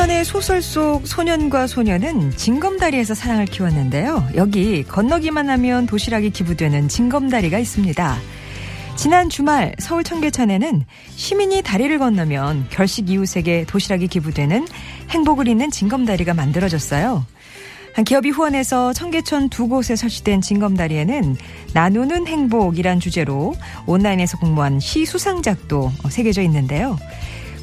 황순원의 소설 속 소년과 소녀는 징검다리에서 사랑을 키웠는데요. 여기 건너기만 하면 도시락이 기부되는 징검다리가 있습니다. 지난 주말 서울 청계천에는 시민이 다리를 건너면 결식 이웃에게 도시락이 기부되는 행복을 잇는 징검다리가 만들어졌어요. 한 기업이 후원해서 청계천 두 곳에 설치된 징검다리에는 나누는 행복이란 주제로 온라인에서 공모한 시 수상작도 새겨져 있는데요.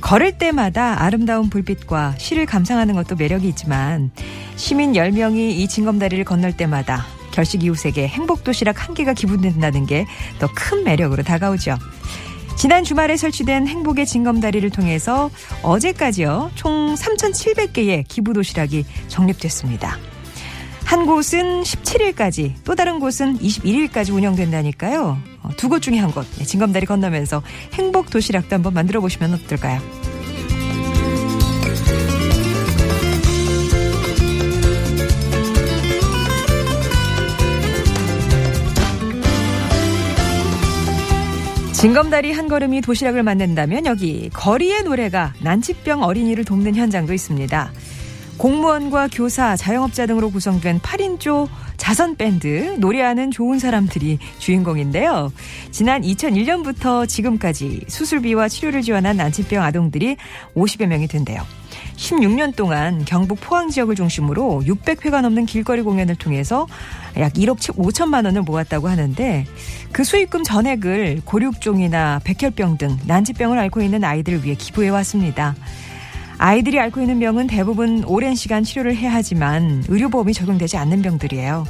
걸을 때마다 아름다운 불빛과 시를 감상하는 것도 매력이 있지만 시민 10명이 이 징검다리를 건널 때마다 결식 이웃에게 행복 도시락 한 개가 기부된다는 게 더 큰 매력으로 다가오죠. 지난 주말에 설치된 행복의 징검다리를 통해서 어제까지요 총 3,700개의 기부 도시락이 적립됐습니다. 한 곳은 17일까지 또 다른 곳은 21일까지 운영된다니까요. 어, 두곳 중에 한 곳, 네, 징검다리 건너면서 행복 도시락도 한번 만들어 보시면 어떨까요? 징검다리 한 걸음이 도시락을 만든다면 여기 거리의 노래가 난치병 어린이를 돕는 현장도 있습니다. 공무원과 교사, 자영업자 등으로 구성된 8인조 자선 밴드 노래하는 좋은 사람들이 주인공인데요. 지난 2001년부터 지금까지 수술비와 치료를 지원한 난치병 아동들이 50여 명이 된대요. 16년 동안 경북 포항 지역을 중심으로 600회가 넘는 길거리 공연을 통해서 약 1억 5천만 원을 모았다고 하는데 그 수익금 전액을 고륙종이나 백혈병 등 난치병을 앓고 있는 아이들을 위해 기부해 왔습니다. 아이들이 앓고 있는 병은 대부분 오랜 시간 치료를 해야 하지만 의료보험이 적용되지 않는 병들이에요.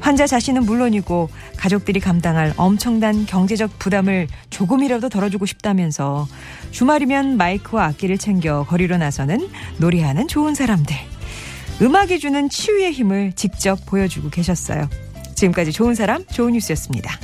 환자 자신은 물론이고 가족들이 감당할 엄청난 경제적 부담을 조금이라도 덜어주고 싶다면서 주말이면 마이크와 악기를 챙겨 거리로 나서는 노래하는 좋은 사람들. 음악이 주는 치유의 힘을 직접 보여주고 계셨어요. 지금까지 좋은 사람, 좋은 뉴스였습니다.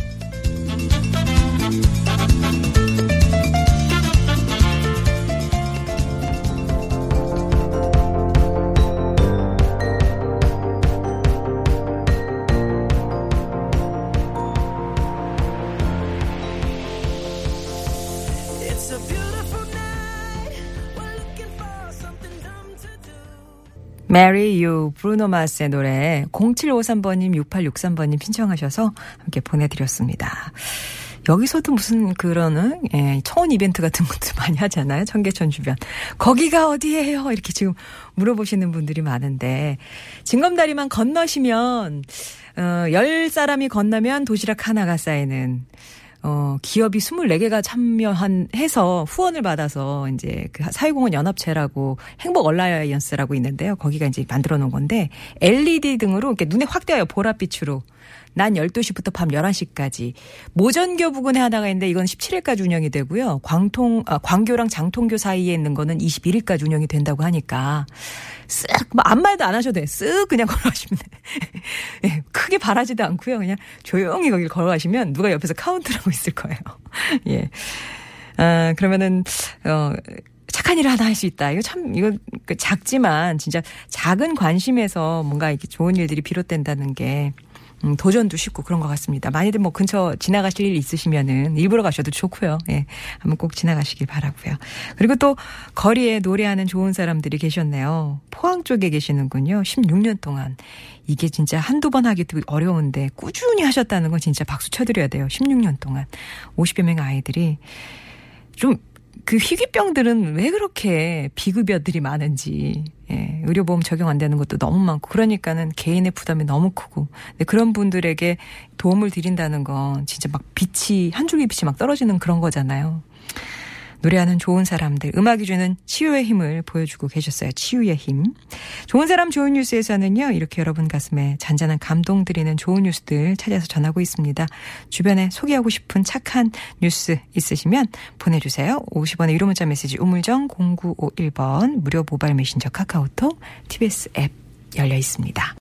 Marry You, 브루노 마스의 노래 0753번님, 6863번님 신청하셔서 함께 보내드렸습니다. 여기서도 무슨 그런 예, 청원 이벤트 같은 것도 많이 하잖아요. 청계천 주변. 거기가 어디예요? 이렇게 지금 물어보시는 분들이 많은데 징검다리만 건너시면 어, 10사람이 건너면 도시락 하나가 쌓이는 어, 기업이 24개가 참여한, 해서 후원을 받아서 이제 그 사회공헌 연합체라고 행복 얼라이언스라고 있는데요. 거기가 이제 만들어 놓은 건데 LED 등으로 이렇게 눈에 확 띄어요. 보랏빛으로. 난 12시부터 밤 11시까지. 모전교 부근에 하나가 있는데 이건 17일까지 운영이 되고요. 광통, 아, 광교랑 장통교 사이에 있는 거는 21일까지 운영이 된다고 하니까 쓱, 뭐 아무 말도 안 하셔도 돼. 쓱 그냥 걸어가시면 돼. 네, 크게 바라지도 않고요. 그냥 조용히 거길 걸어가시면 누가 옆에서 카운트를 하고 있을 거예요. 예. 아, 그러면은, 어, 착한 일을 하나 할 수 있다. 이거 참, 이거 그 작지만 진짜 작은 관심에서 뭔가 이렇게 좋은 일들이 비롯된다는 게 음, 도전도 쉽고 그런 것 같습니다. 많이들 뭐 근처 지나가실 일 있으시면은 일부러 가셔도 좋고요. 예. 한번 꼭 지나가시길 바라고요. 그리고 또 거리에 노래하는 좋은 사람들이 계셨네요. 포항 쪽에 계시는군요. 16년 동안. 이게 진짜 한두 번 하기도 어려운데 꾸준히 하셨다는 건 진짜 박수 쳐드려야 돼요. 16년 동안. 50여 명의 아이들이 좀 그 희귀병들은 왜 그렇게 비급여들이 많은지 예, 의료보험 적용 안 되는 것도 너무 많고 그러니까는 개인의 부담이 너무 크고 근데 그런 분들에게 도움을 드린다는 건 진짜 막 빛이 한 줄기 빛이 막 떨어지는 그런 거잖아요. 노래하는 좋은 사람들, 음악이 주는 치유의 힘을 보여주고 계셨어요. 치유의 힘. 좋은 사람 좋은 뉴스에서는요, 이렇게 여러분 가슴에 잔잔한 감동 드리는 좋은 뉴스들 찾아서 전하고 있습니다. 주변에 소개하고 싶은 착한 뉴스 있으시면 보내주세요. 50원의 유료 문자 메시지 우물정 0951번 무료 모바일 메신저 카카오톡 TBS 앱 열려 있습니다.